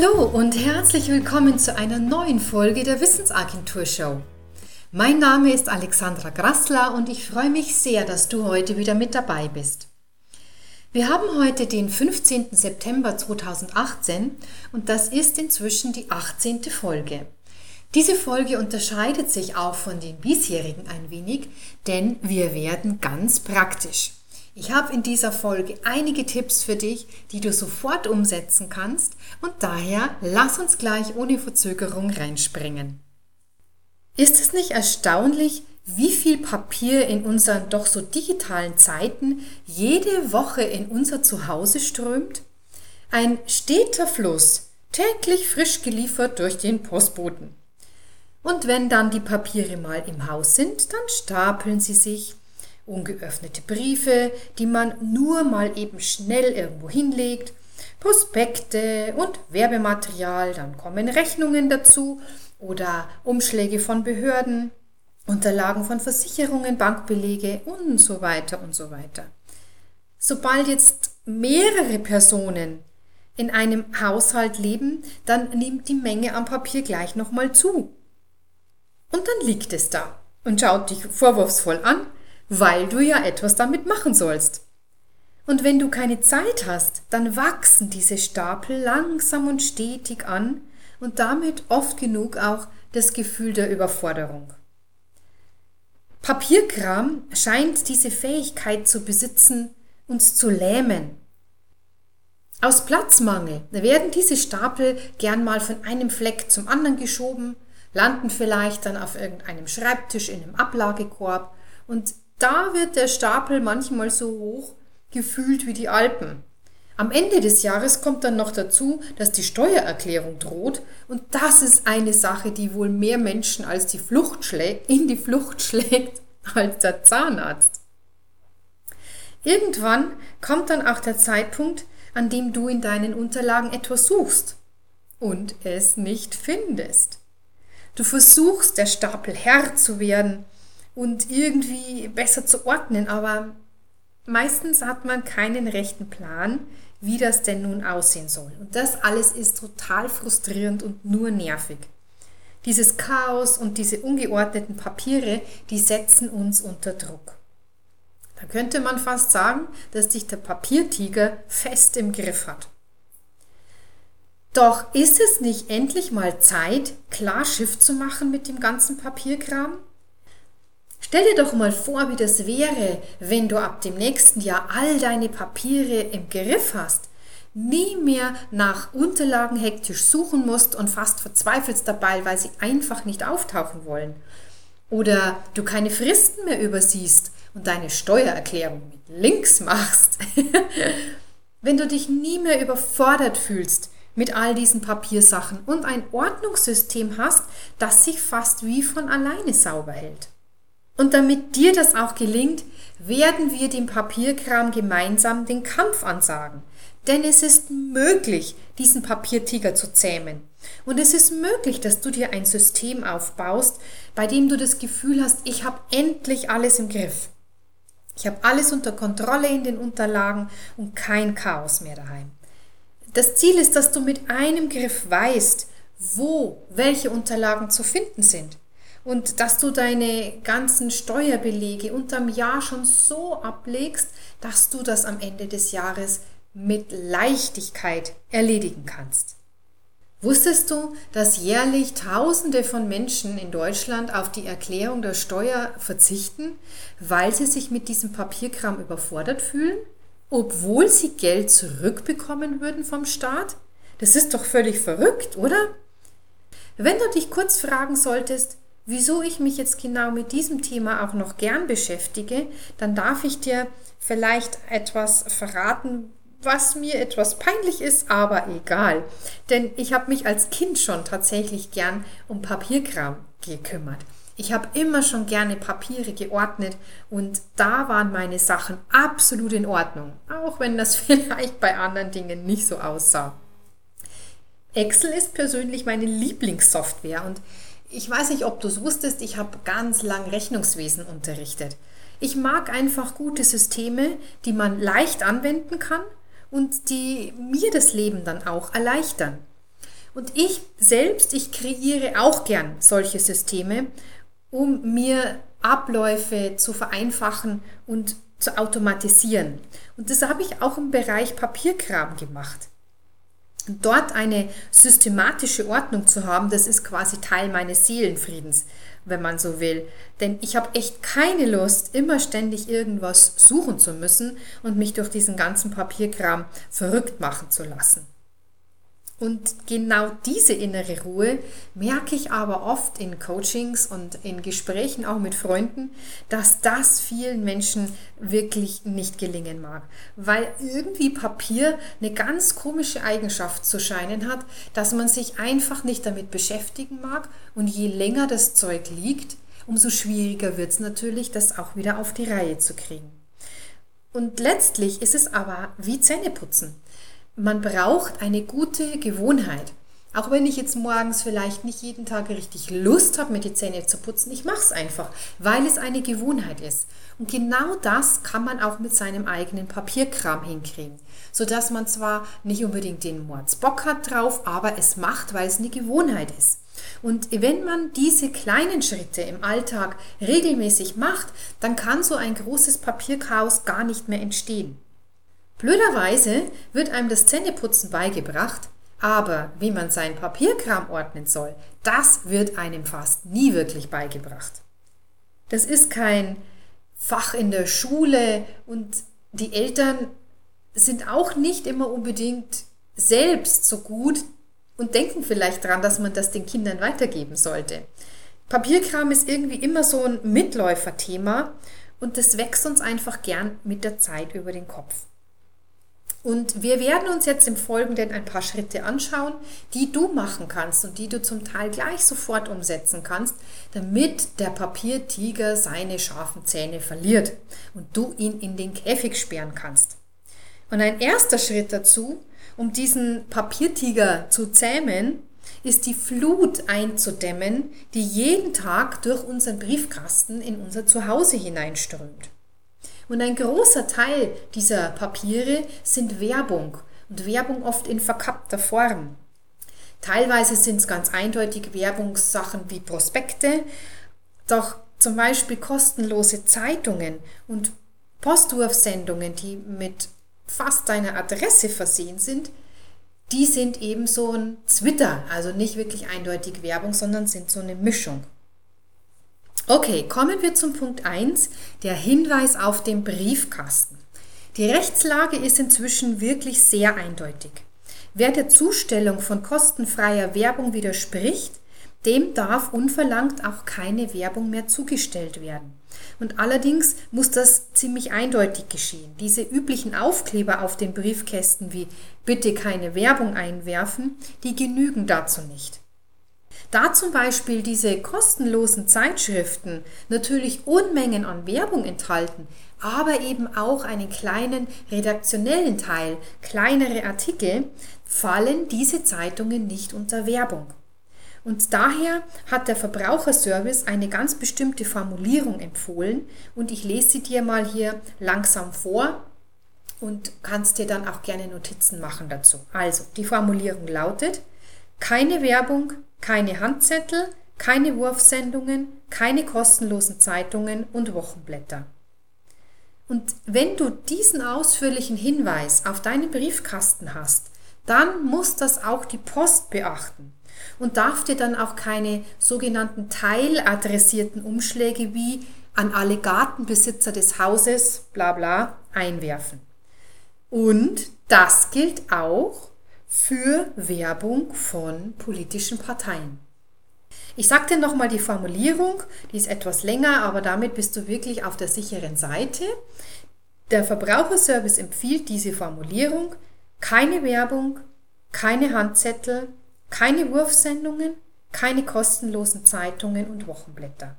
Hallo und herzlich willkommen zu einer neuen Folge der Wissensagentur Show. Mein Name ist Alexandra Grassler und ich freue mich sehr, dass du heute wieder mit dabei bist. Wir haben heute den 15. September 2018 und das ist inzwischen die 18. Folge. Diese Folge unterscheidet sich auch von den bisherigen ein wenig, denn wir werden ganz praktisch. Ich habe in dieser Folge einige Tipps für dich, die du sofort umsetzen kannst und daher lass uns gleich ohne Verzögerung reinspringen. Ist es nicht erstaunlich, wie viel Papier in unseren doch so digitalen Zeiten jede Woche in unser Zuhause strömt? Ein steter Fluss, täglich frisch geliefert durch den Postboten. Und wenn dann die Papiere mal im Haus sind, dann stapeln sie sich ungeöffnete Briefe, die man nur mal eben schnell irgendwo hinlegt, Prospekte und Werbematerial, dann kommen Rechnungen dazu oder Umschläge von Behörden, Unterlagen von Versicherungen, Bankbelege und so weiter und so weiter. Sobald jetzt mehrere Personen in einem Haushalt leben, dann nimmt die Menge an Papier gleich nochmal zu. Und dann liegt es da und schaut dich vorwurfsvoll an weil du ja etwas damit machen sollst. Und wenn du keine Zeit hast, dann wachsen diese Stapel langsam und stetig an und damit oft genug auch das Gefühl der Überforderung. Papierkram scheint diese Fähigkeit zu besitzen, uns zu lähmen. Aus Platzmangel werden diese Stapel gern mal von einem Fleck zum anderen geschoben, landen vielleicht dann auf irgendeinem Schreibtisch in einem Ablagekorb und da wird der Stapel manchmal so hoch gefühlt wie die Alpen. Am Ende des Jahres kommt dann noch dazu, dass die Steuererklärung droht und das ist eine Sache, die wohl mehr Menschen als die Flucht schlägt, in die Flucht schlägt als der Zahnarzt. Irgendwann kommt dann auch der Zeitpunkt, an dem du in deinen Unterlagen etwas suchst und es nicht findest. Du versuchst, der Stapel Herr zu werden und irgendwie besser zu ordnen, aber meistens hat man keinen rechten Plan, wie das denn nun aussehen soll. Und das alles ist total frustrierend und nur nervig. Dieses Chaos und diese ungeordneten Papiere, die setzen uns unter Druck. Da könnte man fast sagen, dass dich der Papiertiger fest im Griff hat. Doch ist es nicht endlich mal Zeit, klar Schiff zu machen mit dem ganzen Papierkram? Stell dir doch mal vor, wie das wäre, wenn du ab dem nächsten Jahr all deine Papiere im Griff hast, nie mehr nach Unterlagen hektisch suchen musst und fast verzweifelst dabei, weil sie einfach nicht auftauchen wollen. Oder du keine Fristen mehr übersiehst und deine Steuererklärung mit Links machst. wenn du dich nie mehr überfordert fühlst mit all diesen Papiersachen und ein Ordnungssystem hast, das sich fast wie von alleine sauber hält. Und damit dir das auch gelingt, werden wir dem Papierkram gemeinsam den Kampf ansagen. Denn es ist möglich, diesen Papiertiger zu zähmen. Und es ist möglich, dass du dir ein System aufbaust, bei dem du das Gefühl hast, ich habe endlich alles im Griff. Ich habe alles unter Kontrolle in den Unterlagen und kein Chaos mehr daheim. Das Ziel ist, dass du mit einem Griff weißt, wo welche Unterlagen zu finden sind und dass du deine ganzen Steuerbelege unterm Jahr schon so ablegst, dass du das am Ende des Jahres mit Leichtigkeit erledigen kannst. Wusstest du, dass jährlich Tausende von Menschen in Deutschland auf die Erklärung der Steuer verzichten, weil sie sich mit diesem Papierkram überfordert fühlen, obwohl sie Geld zurückbekommen würden vom Staat? Das ist doch völlig verrückt, oder? Wenn du dich kurz fragen solltest, wieso ich mich jetzt genau mit diesem Thema auch noch gern beschäftige, dann darf ich dir vielleicht etwas verraten, was mir etwas peinlich ist, aber egal. Denn ich habe mich als Kind schon tatsächlich gern um Papierkram gekümmert. Ich habe immer schon gerne Papiere geordnet und da waren meine Sachen absolut in Ordnung, auch wenn das vielleicht bei anderen Dingen nicht so aussah. Excel ist persönlich meine Lieblingssoftware und ich weiß nicht, ob du es wusstest, ich habe ganz lang Rechnungswesen unterrichtet. Ich mag einfach gute Systeme, die man leicht anwenden kann und die mir das Leben dann auch erleichtern. Und ich selbst, ich kreiere auch gern solche Systeme, um mir Abläufe zu vereinfachen und zu automatisieren. Und das habe ich auch im Bereich Papierkram gemacht. Dort eine systematische Ordnung zu haben, das ist quasi Teil meines Seelenfriedens, wenn man so will. Denn ich habe echt keine Lust, immer ständig irgendwas suchen zu müssen und mich durch diesen ganzen Papierkram verrückt machen zu lassen. Und genau diese innere Ruhe merke ich aber oft in Coachings und in Gesprächen auch mit Freunden, dass das vielen Menschen wirklich nicht gelingen mag, weil irgendwie Papier eine ganz komische Eigenschaft zu scheinen hat, dass man sich einfach nicht damit beschäftigen mag. Und je länger das Zeug liegt, umso schwieriger wird es natürlich, das auch wieder auf die Reihe zu kriegen. Und letztlich ist es aber wie Zähneputzen man braucht eine gute Gewohnheit. Auch wenn ich jetzt morgens vielleicht nicht jeden Tag richtig Lust habe, mir die Zähne zu putzen, ich mache es einfach, weil es eine Gewohnheit ist. Und genau das kann man auch mit seinem eigenen Papierkram hinkriegen. Sodass man zwar nicht unbedingt den Mordsbock hat drauf, aber es macht, weil es eine Gewohnheit ist. Und wenn man diese kleinen Schritte im Alltag regelmäßig macht, dann kann so ein großes Papierchaos gar nicht mehr entstehen. Blöderweise wird einem das Zähneputzen beigebracht, aber wie man seinen Papierkram ordnen soll, das wird einem fast nie wirklich beigebracht. Das ist kein Fach in der Schule und die Eltern sind auch nicht immer unbedingt selbst so gut und denken vielleicht daran, dass man das den Kindern weitergeben sollte. Papierkram ist irgendwie immer so ein Mitläuferthema und das wächst uns einfach gern mit der Zeit über den Kopf. Und wir werden uns jetzt im Folgenden ein paar Schritte anschauen, die du machen kannst und die du zum Teil gleich sofort umsetzen kannst, damit der Papiertiger seine scharfen Zähne verliert und du ihn in den Käfig sperren kannst. Und ein erster Schritt dazu, um diesen Papiertiger zu zähmen, ist die Flut einzudämmen, die jeden Tag durch unseren Briefkasten in unser Zuhause hineinströmt. Und ein großer Teil dieser Papiere sind Werbung und Werbung oft in verkappter Form. Teilweise sind es ganz eindeutig Werbungssachen wie Prospekte, doch zum Beispiel kostenlose Zeitungen und Postwurfsendungen, die mit fast deiner Adresse versehen sind, die sind eben so ein Twitter, also nicht wirklich eindeutig Werbung, sondern sind so eine Mischung. Okay, kommen wir zum Punkt 1, der Hinweis auf den Briefkasten. Die Rechtslage ist inzwischen wirklich sehr eindeutig. Wer der Zustellung von kostenfreier Werbung widerspricht, dem darf unverlangt auch keine Werbung mehr zugestellt werden. Und allerdings muss das ziemlich eindeutig geschehen. Diese üblichen Aufkleber auf den Briefkästen wie bitte keine Werbung einwerfen, die genügen dazu nicht. Da zum Beispiel diese kostenlosen Zeitschriften natürlich Unmengen an Werbung enthalten, aber eben auch einen kleinen redaktionellen Teil, kleinere Artikel, fallen diese Zeitungen nicht unter Werbung. Und daher hat der Verbraucherservice eine ganz bestimmte Formulierung empfohlen und ich lese sie dir mal hier langsam vor und kannst dir dann auch gerne Notizen machen dazu. Also, die Formulierung lautet, keine Werbung, keine Handzettel, keine Wurfsendungen, keine kostenlosen Zeitungen und Wochenblätter. Und wenn du diesen ausführlichen Hinweis auf deinen Briefkasten hast, dann muss das auch die Post beachten und darf dir dann auch keine sogenannten teiladressierten Umschläge wie an alle Gartenbesitzer des Hauses bla bla einwerfen. Und das gilt auch für Werbung von politischen Parteien. Ich sage dir nochmal die Formulierung, die ist etwas länger, aber damit bist du wirklich auf der sicheren Seite. Der Verbraucherservice empfiehlt diese Formulierung, keine Werbung, keine Handzettel, keine Wurfsendungen, keine kostenlosen Zeitungen und Wochenblätter.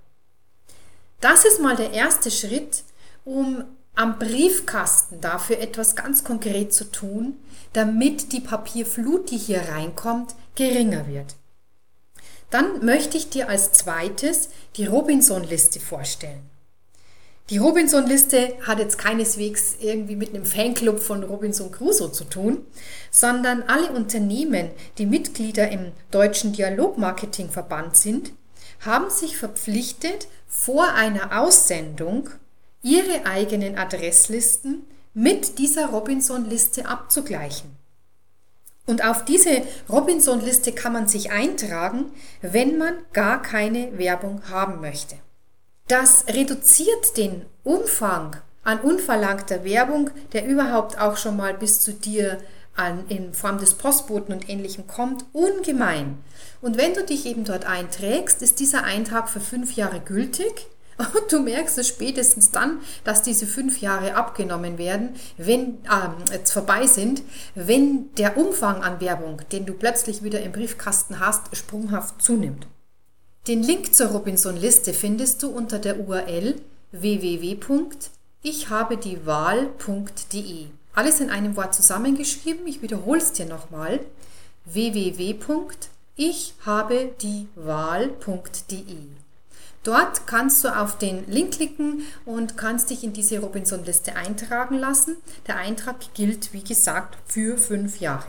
Das ist mal der erste Schritt, um am Briefkasten dafür etwas ganz konkret zu tun, damit die Papierflut, die hier reinkommt, geringer wird. Dann möchte ich dir als zweites die Robinson-Liste vorstellen. Die Robinson-Liste hat jetzt keineswegs irgendwie mit einem Fanclub von Robinson Crusoe zu tun, sondern alle Unternehmen, die Mitglieder im Deutschen Dialogmarketingverband sind, haben sich verpflichtet, vor einer Aussendung ihre eigenen Adresslisten mit dieser Robinson-Liste abzugleichen. Und auf diese Robinson-Liste kann man sich eintragen, wenn man gar keine Werbung haben möchte. Das reduziert den Umfang an unverlangter Werbung, der überhaupt auch schon mal bis zu dir an, in Form des Postboten und ähnlichem kommt, ungemein. Und wenn du dich eben dort einträgst, ist dieser Eintrag für fünf Jahre gültig und du merkst es spätestens dann, dass diese fünf Jahre abgenommen werden, wenn ähm, jetzt vorbei sind, wenn der Umfang an Werbung, den du plötzlich wieder im Briefkasten hast, sprunghaft zunimmt. Den Link zur Robinson-Liste findest du unter der URL www.ichhabediewahl.de. Alles in einem Wort zusammengeschrieben. Ich wiederhole es dir nochmal. www.ichhabediewahl.de. Dort kannst du auf den Link klicken und kannst dich in diese Robinson-Liste eintragen lassen. Der Eintrag gilt, wie gesagt, für fünf Jahre.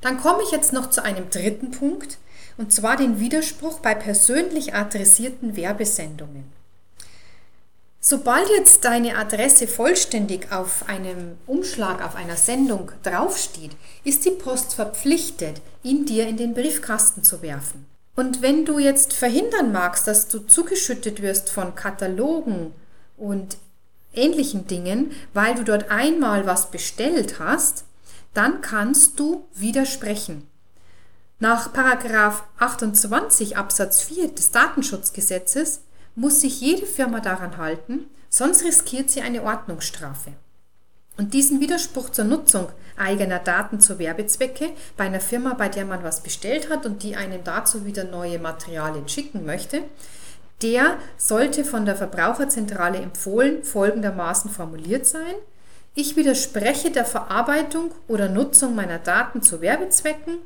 Dann komme ich jetzt noch zu einem dritten Punkt, und zwar den Widerspruch bei persönlich adressierten Werbesendungen. Sobald jetzt deine Adresse vollständig auf einem Umschlag, auf einer Sendung draufsteht, ist die Post verpflichtet, ihn dir in den Briefkasten zu werfen. Und wenn du jetzt verhindern magst, dass du zugeschüttet wirst von Katalogen und ähnlichen Dingen, weil du dort einmal was bestellt hast, dann kannst du widersprechen. Nach 28 Absatz 4 des Datenschutzgesetzes muss sich jede Firma daran halten, sonst riskiert sie eine Ordnungsstrafe. Und diesen Widerspruch zur Nutzung eigener Daten zu Werbezwecke bei einer Firma, bei der man was bestellt hat und die einem dazu wieder neue Materialien schicken möchte, der sollte von der Verbraucherzentrale empfohlen folgendermaßen formuliert sein. Ich widerspreche der Verarbeitung oder Nutzung meiner Daten zu Werbezwecken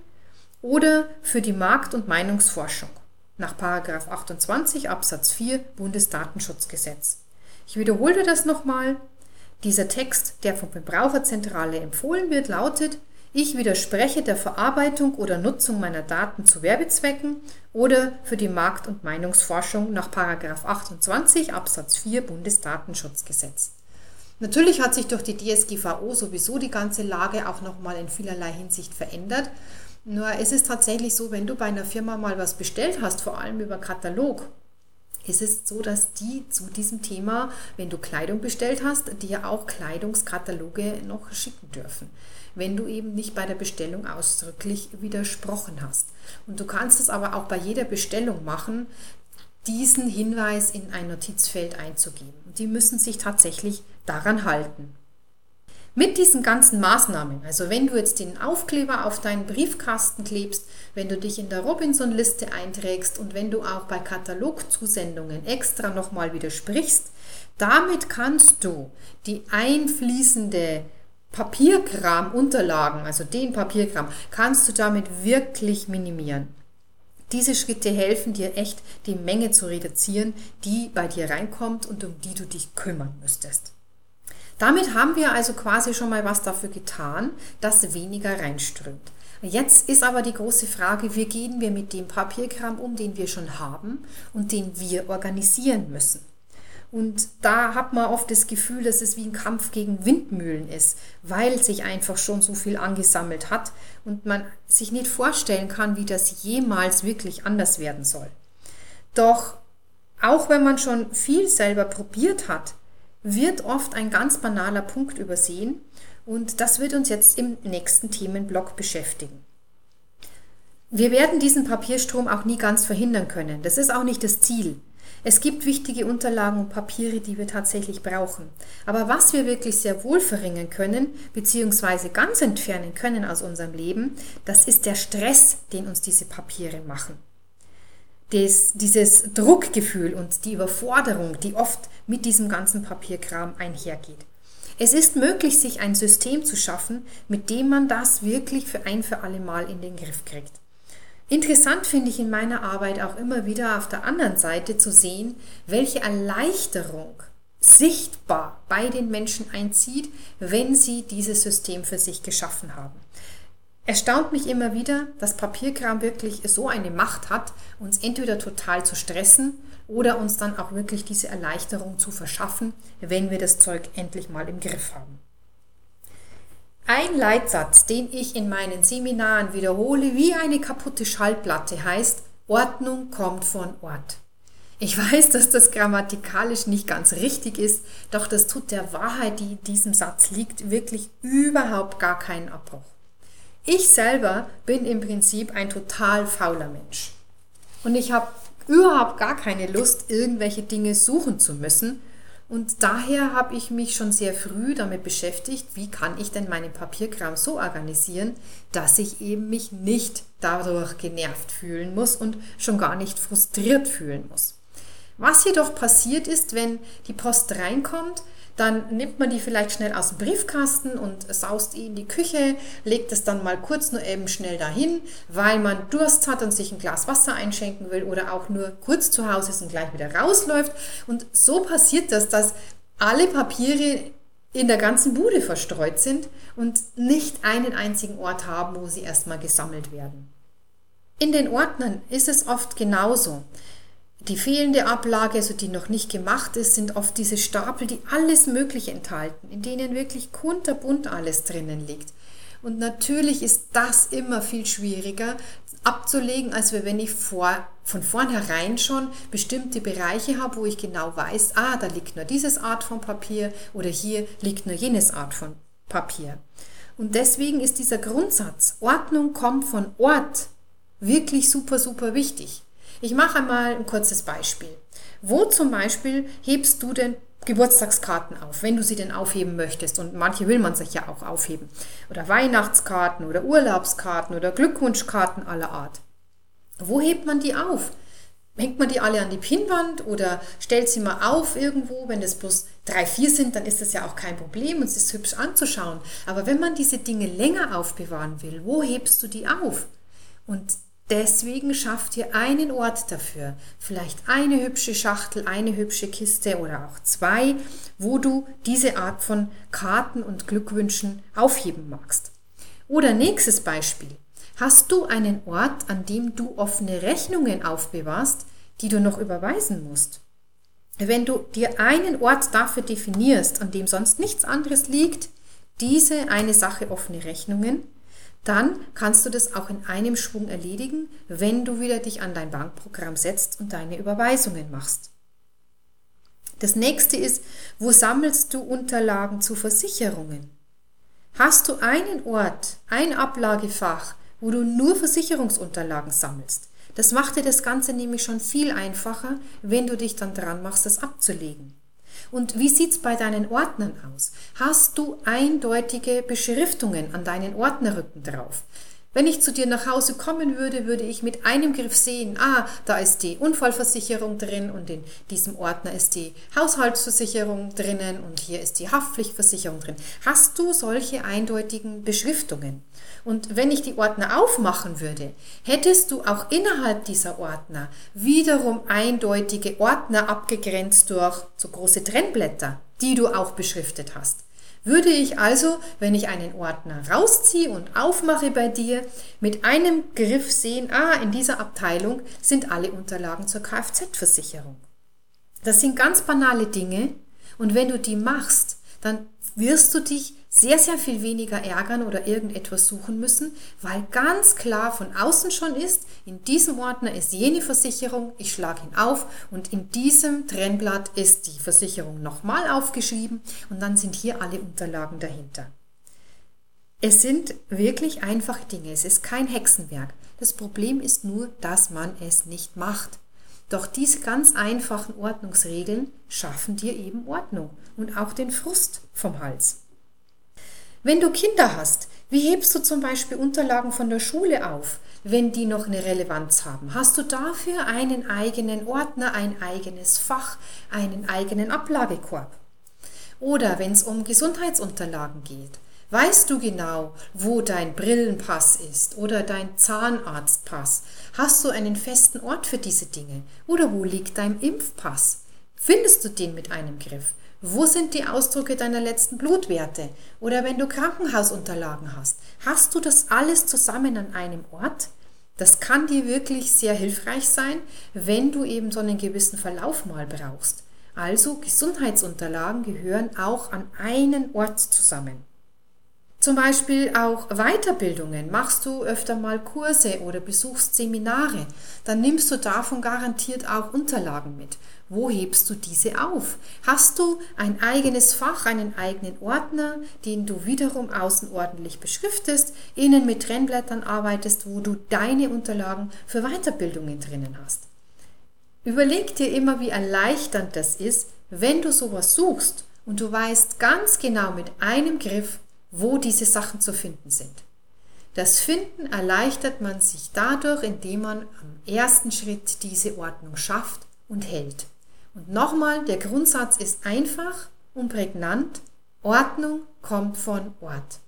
oder für die Markt- und Meinungsforschung nach 28 Absatz 4 Bundesdatenschutzgesetz. Ich wiederhole das nochmal. Dieser Text, der von Verbraucherzentrale empfohlen wird, lautet, ich widerspreche der Verarbeitung oder Nutzung meiner Daten zu Werbezwecken oder für die Markt- und Meinungsforschung nach 28 Absatz 4 Bundesdatenschutzgesetz. Natürlich hat sich durch die DSGVO sowieso die ganze Lage auch nochmal in vielerlei Hinsicht verändert. Nur es ist tatsächlich so, wenn du bei einer Firma mal was bestellt hast, vor allem über Katalog, ist es so, dass die zu diesem Thema, wenn du Kleidung bestellt hast, dir auch Kleidungskataloge noch schicken dürfen, wenn du eben nicht bei der Bestellung ausdrücklich widersprochen hast. Und du kannst es aber auch bei jeder Bestellung machen, diesen Hinweis in ein Notizfeld einzugeben. Und die müssen sich tatsächlich daran halten. Mit diesen ganzen Maßnahmen, also wenn du jetzt den Aufkleber auf deinen Briefkasten klebst, wenn du dich in der Robinson-Liste einträgst und wenn du auch bei Katalogzusendungen extra nochmal widersprichst, damit kannst du die einfließende Papierkram-Unterlagen, also den Papierkram, kannst du damit wirklich minimieren. Diese Schritte helfen dir echt, die Menge zu reduzieren, die bei dir reinkommt und um die du dich kümmern müsstest. Damit haben wir also quasi schon mal was dafür getan, dass weniger reinströmt. Jetzt ist aber die große Frage, wie gehen wir mit dem Papierkram um, den wir schon haben und den wir organisieren müssen. Und da hat man oft das Gefühl, dass es wie ein Kampf gegen Windmühlen ist, weil sich einfach schon so viel angesammelt hat und man sich nicht vorstellen kann, wie das jemals wirklich anders werden soll. Doch auch wenn man schon viel selber probiert hat, wird oft ein ganz banaler Punkt übersehen und das wird uns jetzt im nächsten Themenblock beschäftigen. Wir werden diesen Papierstrom auch nie ganz verhindern können. Das ist auch nicht das Ziel. Es gibt wichtige Unterlagen und Papiere, die wir tatsächlich brauchen. Aber was wir wirklich sehr wohl verringern können, beziehungsweise ganz entfernen können aus unserem Leben, das ist der Stress, den uns diese Papiere machen des, dieses Druckgefühl und die Überforderung, die oft mit diesem ganzen Papierkram einhergeht. Es ist möglich, sich ein System zu schaffen, mit dem man das wirklich für ein für alle Mal in den Griff kriegt. Interessant finde ich in meiner Arbeit auch immer wieder auf der anderen Seite zu sehen, welche Erleichterung sichtbar bei den Menschen einzieht, wenn sie dieses System für sich geschaffen haben. Erstaunt mich immer wieder, dass Papierkram wirklich so eine Macht hat, uns entweder total zu stressen oder uns dann auch wirklich diese Erleichterung zu verschaffen, wenn wir das Zeug endlich mal im Griff haben. Ein Leitsatz, den ich in meinen Seminaren wiederhole wie eine kaputte Schallplatte, heißt, Ordnung kommt von Ort. Ich weiß, dass das grammatikalisch nicht ganz richtig ist, doch das tut der Wahrheit, die in diesem Satz liegt, wirklich überhaupt gar keinen Abbruch. Ich selber bin im Prinzip ein total fauler Mensch. Und ich habe überhaupt gar keine Lust, irgendwelche Dinge suchen zu müssen, und daher habe ich mich schon sehr früh damit beschäftigt, wie kann ich denn meinen Papierkram so organisieren, dass ich eben mich nicht dadurch genervt fühlen muss und schon gar nicht frustriert fühlen muss. Was jedoch passiert ist, wenn die Post reinkommt, dann nimmt man die vielleicht schnell aus dem Briefkasten und saust in die Küche, legt es dann mal kurz nur eben schnell dahin, weil man Durst hat und sich ein Glas Wasser einschenken will oder auch nur kurz zu Hause ist und gleich wieder rausläuft. Und so passiert das, dass alle Papiere in der ganzen Bude verstreut sind und nicht einen einzigen Ort haben, wo sie erstmal gesammelt werden. In den Ordnern ist es oft genauso. Die fehlende Ablage, also die noch nicht gemacht ist, sind oft diese Stapel, die alles Mögliche enthalten, in denen wirklich kunterbunt alles drinnen liegt. Und natürlich ist das immer viel schwieriger abzulegen, als wenn ich vor, von vornherein schon bestimmte Bereiche habe, wo ich genau weiß, ah, da liegt nur dieses Art von Papier oder hier liegt nur jenes Art von Papier. Und deswegen ist dieser Grundsatz, Ordnung kommt von Ort, wirklich super, super wichtig. Ich mache einmal ein kurzes Beispiel. Wo zum Beispiel hebst du denn Geburtstagskarten auf, wenn du sie denn aufheben möchtest. Und manche will man sich ja auch aufheben. Oder Weihnachtskarten oder Urlaubskarten oder Glückwunschkarten aller Art. Wo hebt man die auf? Hängt man die alle an die Pinnwand oder stellt sie mal auf irgendwo? Wenn es bloß drei, vier sind, dann ist das ja auch kein Problem und es ist hübsch anzuschauen. Aber wenn man diese Dinge länger aufbewahren will, wo hebst du die auf? Und Deswegen schafft ihr einen Ort dafür, vielleicht eine hübsche Schachtel, eine hübsche Kiste oder auch zwei, wo du diese Art von Karten und Glückwünschen aufheben magst. Oder nächstes Beispiel. Hast du einen Ort, an dem du offene Rechnungen aufbewahrst, die du noch überweisen musst? Wenn du dir einen Ort dafür definierst, an dem sonst nichts anderes liegt, diese eine Sache offene Rechnungen, dann kannst du das auch in einem Schwung erledigen, wenn du wieder dich an dein Bankprogramm setzt und deine Überweisungen machst. Das nächste ist, wo sammelst du Unterlagen zu Versicherungen? Hast du einen Ort, ein Ablagefach, wo du nur Versicherungsunterlagen sammelst? Das macht dir das Ganze nämlich schon viel einfacher, wenn du dich dann dran machst, das abzulegen. Und wie sieht's bei deinen Ordnern aus? Hast du eindeutige Beschriftungen an deinen Ordnerrücken drauf? Wenn ich zu dir nach Hause kommen würde, würde ich mit einem Griff sehen, ah, da ist die Unfallversicherung drin und in diesem Ordner ist die Haushaltsversicherung drinnen und hier ist die Haftpflichtversicherung drin. Hast du solche eindeutigen Beschriftungen? Und wenn ich die Ordner aufmachen würde, hättest du auch innerhalb dieser Ordner wiederum eindeutige Ordner abgegrenzt durch so große Trennblätter, die du auch beschriftet hast. Würde ich also, wenn ich einen Ordner rausziehe und aufmache bei dir, mit einem Griff sehen, ah, in dieser Abteilung sind alle Unterlagen zur Kfz-Versicherung. Das sind ganz banale Dinge und wenn du die machst, dann wirst du dich sehr, sehr viel weniger ärgern oder irgendetwas suchen müssen, weil ganz klar von außen schon ist, in diesem Ordner ist jene Versicherung, ich schlage ihn auf und in diesem Trennblatt ist die Versicherung nochmal aufgeschrieben und dann sind hier alle Unterlagen dahinter. Es sind wirklich einfache Dinge, es ist kein Hexenwerk. Das Problem ist nur, dass man es nicht macht. Doch diese ganz einfachen Ordnungsregeln schaffen dir eben Ordnung und auch den Frust vom Hals. Wenn du Kinder hast, wie hebst du zum Beispiel Unterlagen von der Schule auf, wenn die noch eine Relevanz haben? Hast du dafür einen eigenen Ordner, ein eigenes Fach, einen eigenen Ablagekorb? Oder wenn es um Gesundheitsunterlagen geht, weißt du genau, wo dein Brillenpass ist oder dein Zahnarztpass? Hast du einen festen Ort für diese Dinge? Oder wo liegt dein Impfpass? Findest du den mit einem Griff? Wo sind die Ausdrücke deiner letzten Blutwerte? Oder wenn du Krankenhausunterlagen hast, hast du das alles zusammen an einem Ort? Das kann dir wirklich sehr hilfreich sein, wenn du eben so einen gewissen Verlauf mal brauchst. Also Gesundheitsunterlagen gehören auch an einen Ort zusammen. Zum Beispiel auch Weiterbildungen. Machst du öfter mal Kurse oder besuchst Seminare, dann nimmst du davon garantiert auch Unterlagen mit. Wo hebst du diese auf? Hast du ein eigenes Fach, einen eigenen Ordner, den du wiederum außen ordentlich beschriftest, innen mit Trennblättern arbeitest, wo du deine Unterlagen für Weiterbildungen drinnen hast? Überleg dir immer, wie erleichternd das ist, wenn du sowas suchst und du weißt ganz genau mit einem Griff, wo diese Sachen zu finden sind. Das Finden erleichtert man sich dadurch, indem man am ersten Schritt diese Ordnung schafft und hält. Und nochmal, der Grundsatz ist einfach und prägnant. Ordnung kommt von Ort.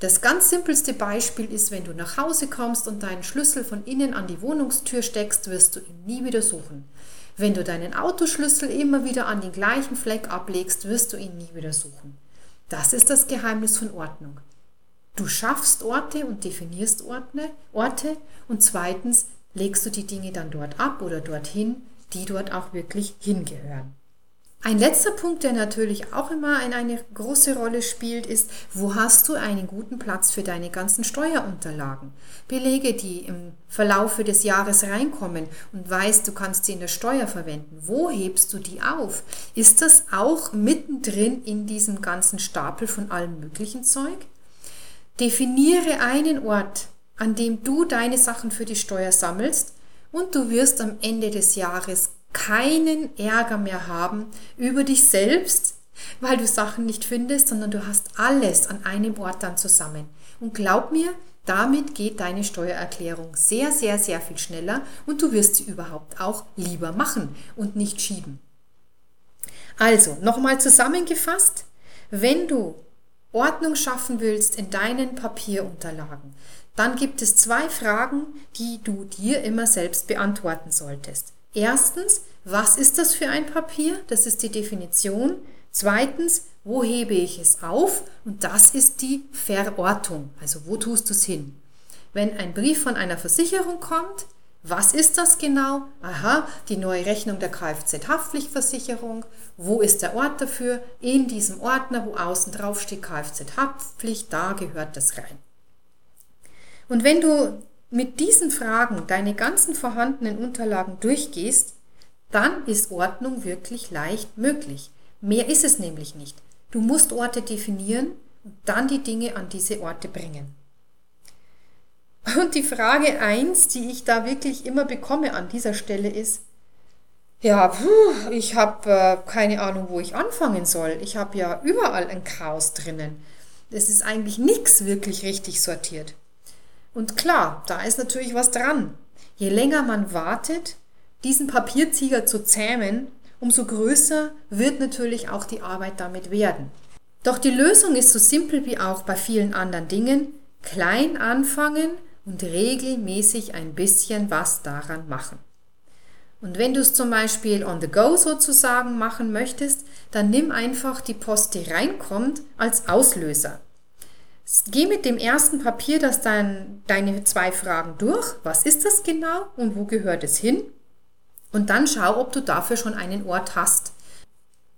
Das ganz simpelste Beispiel ist, wenn du nach Hause kommst und deinen Schlüssel von innen an die Wohnungstür steckst, wirst du ihn nie wieder suchen. Wenn du deinen Autoschlüssel immer wieder an den gleichen Fleck ablegst, wirst du ihn nie wieder suchen. Das ist das Geheimnis von Ordnung. Du schaffst Orte und definierst Orte und zweitens legst du die Dinge dann dort ab oder dorthin, die dort auch wirklich hingehören. Ein letzter Punkt, der natürlich auch immer eine große Rolle spielt, ist, wo hast du einen guten Platz für deine ganzen Steuerunterlagen? Belege, die im Verlaufe des Jahres reinkommen und weißt, du kannst sie in der Steuer verwenden. Wo hebst du die auf? Ist das auch mittendrin in diesem ganzen Stapel von allem möglichen Zeug? Definiere einen Ort, an dem du deine Sachen für die Steuer sammelst und du wirst am Ende des Jahres keinen Ärger mehr haben über dich selbst, weil du Sachen nicht findest, sondern du hast alles an einem Ort dann zusammen. Und glaub mir, damit geht deine Steuererklärung sehr, sehr, sehr viel schneller und du wirst sie überhaupt auch lieber machen und nicht schieben. Also, nochmal zusammengefasst, wenn du Ordnung schaffen willst in deinen Papierunterlagen, dann gibt es zwei Fragen, die du dir immer selbst beantworten solltest. Erstens, was ist das für ein Papier? Das ist die Definition. Zweitens, wo hebe ich es auf? Und das ist die Verortung. Also wo tust du es hin? Wenn ein Brief von einer Versicherung kommt, was ist das genau? Aha, die neue Rechnung der Kfz-Haftpflichtversicherung. Wo ist der Ort dafür? In diesem Ordner, wo außen drauf steht Kfz-Haftpflicht, da gehört das rein. Und wenn du mit diesen Fragen deine ganzen vorhandenen Unterlagen durchgehst, dann ist Ordnung wirklich leicht möglich. Mehr ist es nämlich nicht. Du musst Orte definieren und dann die Dinge an diese Orte bringen. Und die Frage eins, die ich da wirklich immer bekomme an dieser Stelle ist, ja, puh, ich habe äh, keine Ahnung, wo ich anfangen soll. Ich habe ja überall ein Chaos drinnen. Es ist eigentlich nichts wirklich richtig sortiert. Und klar, da ist natürlich was dran. Je länger man wartet, diesen Papierzieger zu zähmen, umso größer wird natürlich auch die Arbeit damit werden. Doch die Lösung ist so simpel wie auch bei vielen anderen Dingen, klein anfangen und regelmäßig ein bisschen was daran machen. Und wenn du es zum Beispiel on the go sozusagen machen möchtest, dann nimm einfach die Post, die reinkommt, als Auslöser. Geh mit dem ersten Papier das dann deine zwei Fragen durch. Was ist das genau und wo gehört es hin? Und dann schau, ob du dafür schon einen Ort hast.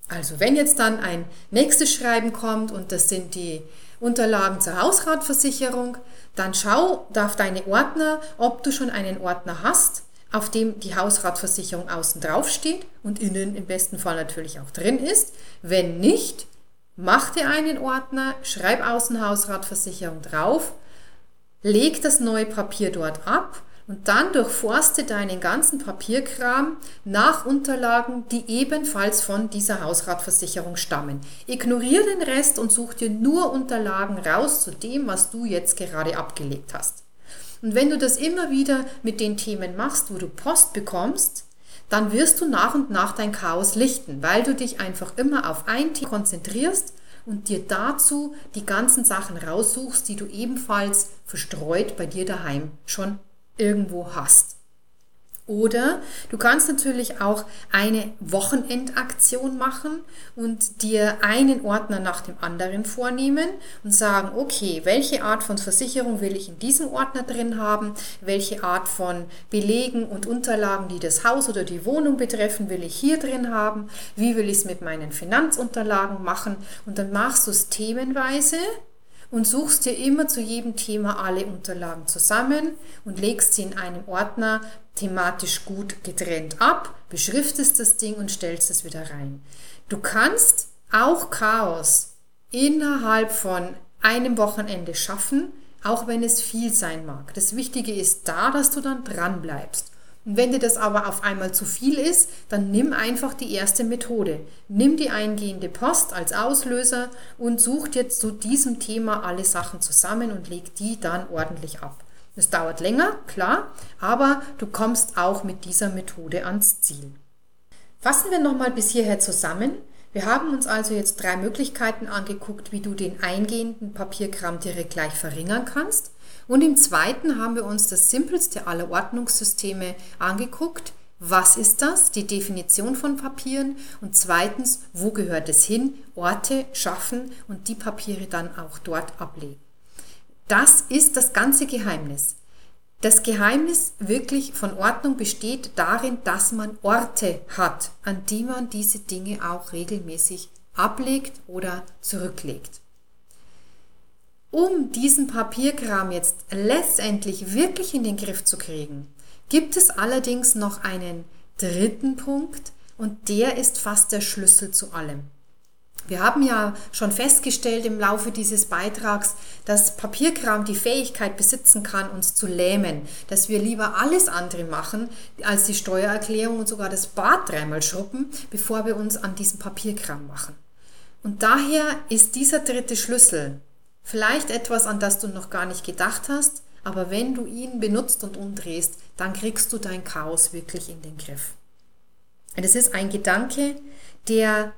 Also wenn jetzt dann ein nächstes Schreiben kommt und das sind die Unterlagen zur Hausratversicherung, dann schau auf deine Ordner, ob du schon einen Ordner hast, auf dem die Hausratversicherung außen drauf steht und innen im besten Fall natürlich auch drin ist. Wenn nicht, Mach dir einen Ordner, schreib Außenhausratversicherung drauf, leg das neue Papier dort ab und dann durchforste deinen ganzen Papierkram nach Unterlagen, die ebenfalls von dieser Hausratversicherung stammen. Ignoriere den Rest und such dir nur Unterlagen raus zu dem, was du jetzt gerade abgelegt hast. Und wenn du das immer wieder mit den Themen machst, wo du Post bekommst, dann wirst du nach und nach dein Chaos lichten, weil du dich einfach immer auf ein Thema konzentrierst und dir dazu die ganzen Sachen raussuchst, die du ebenfalls verstreut bei dir daheim schon irgendwo hast. Oder du kannst natürlich auch eine Wochenendaktion machen und dir einen Ordner nach dem anderen vornehmen und sagen, okay, welche Art von Versicherung will ich in diesem Ordner drin haben? Welche Art von Belegen und Unterlagen, die das Haus oder die Wohnung betreffen, will ich hier drin haben? Wie will ich es mit meinen Finanzunterlagen machen? Und dann machst du es themenweise und suchst dir immer zu jedem Thema alle Unterlagen zusammen und legst sie in einem Ordner thematisch gut getrennt ab, beschriftest das Ding und stellst es wieder rein. Du kannst auch Chaos innerhalb von einem Wochenende schaffen, auch wenn es viel sein mag. Das Wichtige ist da, dass du dann dran bleibst. Und wenn dir das aber auf einmal zu viel ist, dann nimm einfach die erste Methode. Nimm die eingehende Post als Auslöser und such dir zu diesem Thema alle Sachen zusammen und leg die dann ordentlich ab. Es dauert länger, klar, aber du kommst auch mit dieser Methode ans Ziel. Fassen wir nochmal bis hierher zusammen. Wir haben uns also jetzt drei Möglichkeiten angeguckt, wie du den eingehenden Papierkram direkt gleich verringern kannst. Und im zweiten haben wir uns das simpelste aller Ordnungssysteme angeguckt. Was ist das? Die Definition von Papieren. Und zweitens, wo gehört es hin? Orte schaffen und die Papiere dann auch dort ablegen. Das ist das ganze Geheimnis. Das Geheimnis wirklich von Ordnung besteht darin, dass man Orte hat, an die man diese Dinge auch regelmäßig ablegt oder zurücklegt. Um diesen Papierkram jetzt letztendlich wirklich in den Griff zu kriegen, gibt es allerdings noch einen dritten Punkt und der ist fast der Schlüssel zu allem. Wir haben ja schon festgestellt im Laufe dieses Beitrags, dass Papierkram die Fähigkeit besitzen kann, uns zu lähmen, dass wir lieber alles andere machen, als die Steuererklärung und sogar das Bad dreimal schruppen, bevor wir uns an diesem Papierkram machen. Und daher ist dieser dritte Schlüssel, Vielleicht etwas, an das du noch gar nicht gedacht hast, aber wenn du ihn benutzt und umdrehst, dann kriegst du dein Chaos wirklich in den Griff. Und es ist ein Gedanke, der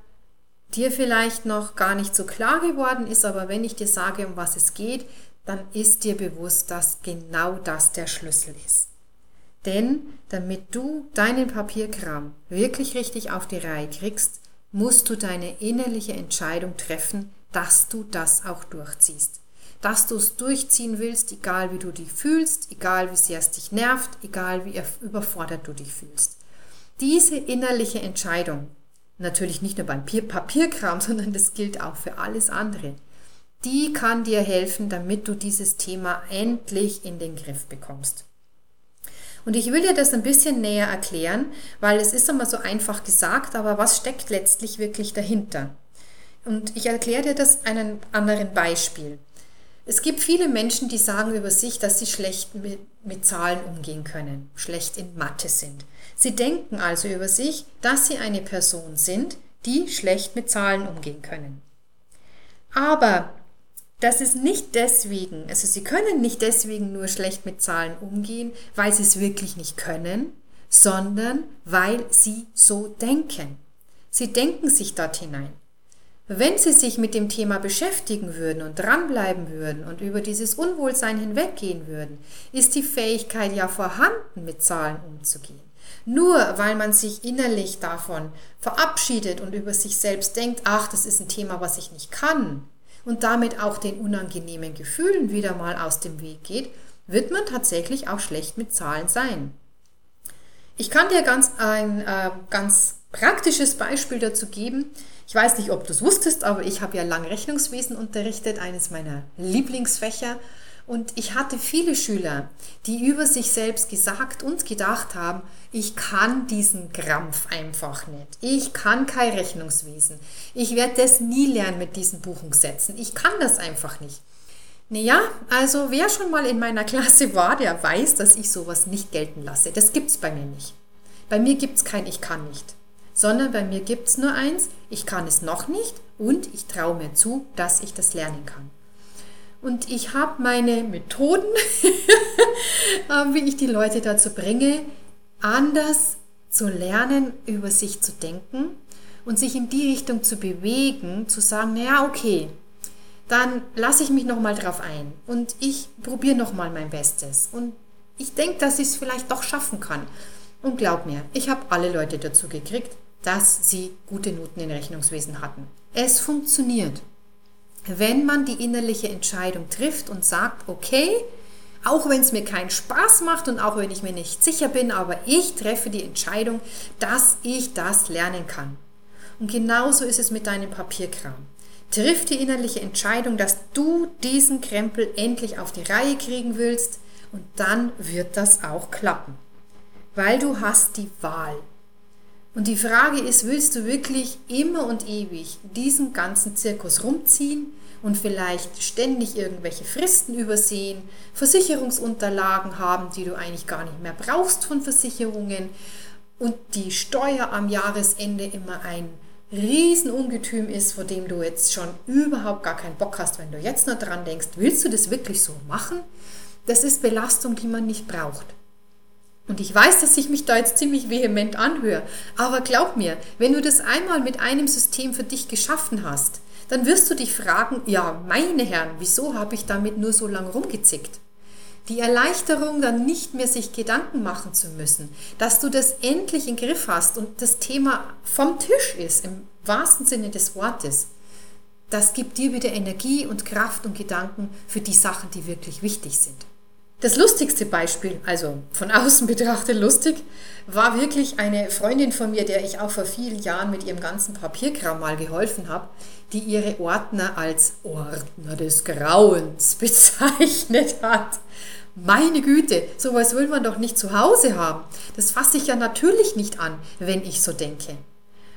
dir vielleicht noch gar nicht so klar geworden ist, aber wenn ich dir sage, um was es geht, dann ist dir bewusst, dass genau das der Schlüssel ist. Denn damit du deinen Papierkram wirklich richtig auf die Reihe kriegst, musst du deine innerliche Entscheidung treffen, dass du das auch durchziehst. Dass du es durchziehen willst, egal wie du dich fühlst, egal wie sehr es dich nervt, egal wie überfordert du dich fühlst. Diese innerliche Entscheidung, natürlich nicht nur beim Papierkram, sondern das gilt auch für alles andere, die kann dir helfen, damit du dieses Thema endlich in den Griff bekommst. Und ich will dir das ein bisschen näher erklären, weil es ist immer so einfach gesagt, aber was steckt letztlich wirklich dahinter? Und ich erkläre dir das einem anderen Beispiel. Es gibt viele Menschen, die sagen über sich, dass sie schlecht mit, mit, Zahlen umgehen können, schlecht in Mathe sind. Sie denken also über sich, dass sie eine Person sind, die schlecht mit Zahlen umgehen können. Aber das ist nicht deswegen, also sie können nicht deswegen nur schlecht mit Zahlen umgehen, weil sie es wirklich nicht können, sondern weil sie so denken. Sie denken sich dort hinein. Wenn Sie sich mit dem Thema beschäftigen würden und dranbleiben würden und über dieses Unwohlsein hinweggehen würden, ist die Fähigkeit ja vorhanden, mit Zahlen umzugehen. Nur weil man sich innerlich davon verabschiedet und über sich selbst denkt, ach, das ist ein Thema, was ich nicht kann, und damit auch den unangenehmen Gefühlen wieder mal aus dem Weg geht, wird man tatsächlich auch schlecht mit Zahlen sein. Ich kann dir ganz ein äh, ganz praktisches Beispiel dazu geben. Ich weiß nicht, ob du es wusstest, aber ich habe ja lang Rechnungswesen unterrichtet, eines meiner Lieblingsfächer. Und ich hatte viele Schüler, die über sich selbst gesagt und gedacht haben, ich kann diesen Krampf einfach nicht. Ich kann kein Rechnungswesen. Ich werde das nie lernen mit diesen Buchungssätzen. Ich kann das einfach nicht. Naja, also wer schon mal in meiner Klasse war, der weiß, dass ich sowas nicht gelten lasse. Das gibt es bei mir nicht. Bei mir gibt es kein Ich kann nicht sondern bei mir gibt es nur eins, ich kann es noch nicht und ich traue mir zu, dass ich das lernen kann. Und ich habe meine Methoden, ähm, wie ich die Leute dazu bringe, anders zu lernen, über sich zu denken und sich in die Richtung zu bewegen, zu sagen, naja, okay, dann lasse ich mich nochmal drauf ein und ich probiere nochmal mein Bestes und ich denke, dass ich es vielleicht doch schaffen kann. Und glaub mir, ich habe alle Leute dazu gekriegt, dass sie gute Noten in Rechnungswesen hatten. Es funktioniert. Wenn man die innerliche Entscheidung trifft und sagt, okay, auch wenn es mir keinen Spaß macht und auch wenn ich mir nicht sicher bin, aber ich treffe die Entscheidung, dass ich das lernen kann. Und genauso ist es mit deinem Papierkram. Triff die innerliche Entscheidung, dass du diesen Krempel endlich auf die Reihe kriegen willst und dann wird das auch klappen. Weil du hast die Wahl. Und die Frage ist, willst du wirklich immer und ewig diesen ganzen Zirkus rumziehen und vielleicht ständig irgendwelche Fristen übersehen, Versicherungsunterlagen haben, die du eigentlich gar nicht mehr brauchst von Versicherungen und die Steuer am Jahresende immer ein Riesenungetüm ist, vor dem du jetzt schon überhaupt gar keinen Bock hast, wenn du jetzt noch dran denkst, willst du das wirklich so machen? Das ist Belastung, die man nicht braucht. Und ich weiß, dass ich mich da jetzt ziemlich vehement anhöre, aber glaub mir, wenn du das einmal mit einem System für dich geschaffen hast, dann wirst du dich fragen, ja, meine Herren, wieso habe ich damit nur so lange rumgezickt? Die Erleichterung, dann nicht mehr sich Gedanken machen zu müssen, dass du das endlich im Griff hast und das Thema vom Tisch ist, im wahrsten Sinne des Wortes, das gibt dir wieder Energie und Kraft und Gedanken für die Sachen, die wirklich wichtig sind. Das lustigste Beispiel, also von außen betrachtet lustig, war wirklich eine Freundin von mir, der ich auch vor vielen Jahren mit ihrem ganzen Papierkram mal geholfen habe, die ihre Ordner als Ordner des Grauens bezeichnet hat. Meine Güte, sowas will man doch nicht zu Hause haben. Das fasse ich ja natürlich nicht an, wenn ich so denke.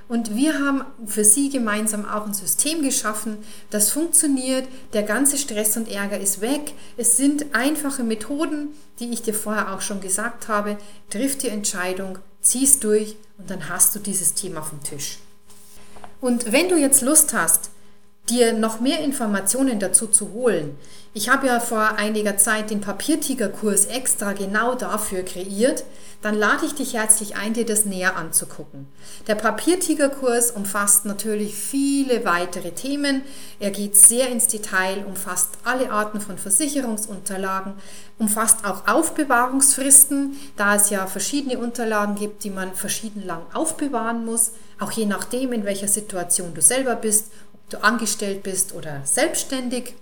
Und wir haben für sie gemeinsam auch ein System geschaffen, das funktioniert. Der ganze Stress und Ärger ist weg. Es sind einfache Methoden, die ich dir vorher auch schon gesagt habe. Triff die Entscheidung, zieh's durch und dann hast du dieses Thema vom Tisch. Und wenn du jetzt Lust hast, dir noch mehr Informationen dazu zu holen, ich habe ja vor einiger Zeit den Papiertiger-Kurs extra genau dafür kreiert, dann lade ich dich herzlich ein, dir das näher anzugucken. Der Papiertiger-Kurs umfasst natürlich viele weitere Themen. Er geht sehr ins Detail, umfasst alle Arten von Versicherungsunterlagen, umfasst auch Aufbewahrungsfristen, da es ja verschiedene Unterlagen gibt, die man verschieden lang aufbewahren muss, auch je nachdem, in welcher Situation du selber bist, du angestellt bist oder selbstständig.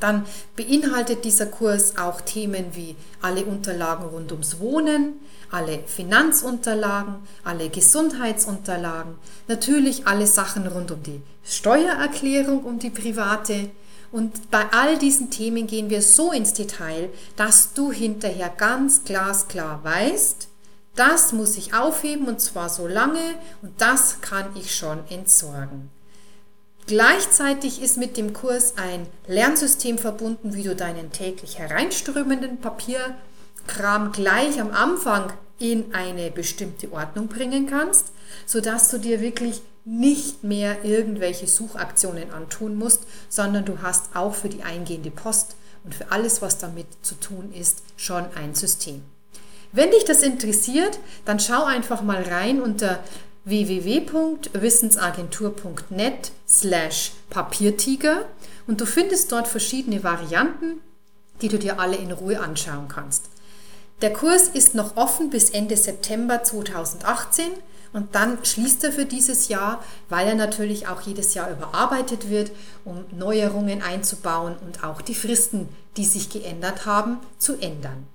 Dann beinhaltet dieser Kurs auch Themen wie alle Unterlagen rund ums Wohnen, alle Finanzunterlagen, alle Gesundheitsunterlagen, natürlich alle Sachen rund um die Steuererklärung, um die private. Und bei all diesen Themen gehen wir so ins Detail, dass du hinterher ganz glasklar weißt, das muss ich aufheben und zwar so lange und das kann ich schon entsorgen. Gleichzeitig ist mit dem Kurs ein Lernsystem verbunden, wie du deinen täglich hereinströmenden Papierkram gleich am Anfang in eine bestimmte Ordnung bringen kannst, sodass du dir wirklich nicht mehr irgendwelche Suchaktionen antun musst, sondern du hast auch für die eingehende Post und für alles, was damit zu tun ist, schon ein System. Wenn dich das interessiert, dann schau einfach mal rein unter www.wissensagentur.net slash Papiertiger und du findest dort verschiedene Varianten, die du dir alle in Ruhe anschauen kannst. Der Kurs ist noch offen bis Ende September 2018 und dann schließt er für dieses Jahr, weil er natürlich auch jedes Jahr überarbeitet wird, um Neuerungen einzubauen und auch die Fristen, die sich geändert haben, zu ändern.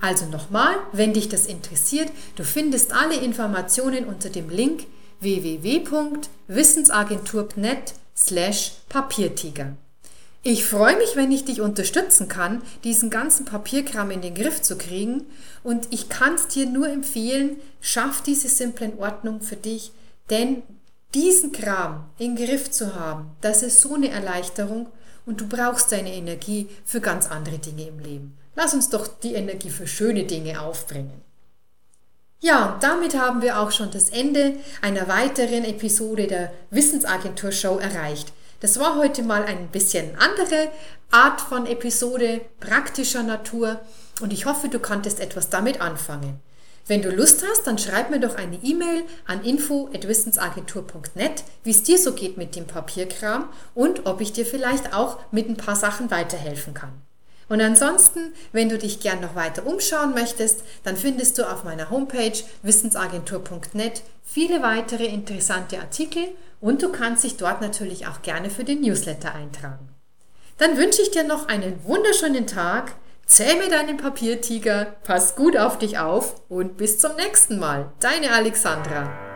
Also nochmal, wenn dich das interessiert, du findest alle Informationen unter dem Link www.wissensagentur.net slash Papiertiger. Ich freue mich, wenn ich dich unterstützen kann, diesen ganzen Papierkram in den Griff zu kriegen und ich kann es dir nur empfehlen, schaff diese simplen Ordnung für dich, denn diesen Kram in den Griff zu haben, das ist so eine Erleichterung und du brauchst deine Energie für ganz andere Dinge im Leben. Lass uns doch die Energie für schöne Dinge aufbringen. Ja, und damit haben wir auch schon das Ende einer weiteren Episode der Wissensagentur Show erreicht. Das war heute mal ein bisschen andere Art von Episode, praktischer Natur und ich hoffe, du konntest etwas damit anfangen. Wenn du Lust hast, dann schreib mir doch eine E-Mail an info@wissensagentur.net, wie es dir so geht mit dem Papierkram und ob ich dir vielleicht auch mit ein paar Sachen weiterhelfen kann. Und ansonsten, wenn du dich gern noch weiter umschauen möchtest, dann findest du auf meiner Homepage wissensagentur.net viele weitere interessante Artikel und du kannst dich dort natürlich auch gerne für den Newsletter eintragen. Dann wünsche ich dir noch einen wunderschönen Tag, zähme deinen Papiertiger, pass gut auf dich auf und bis zum nächsten Mal. Deine Alexandra.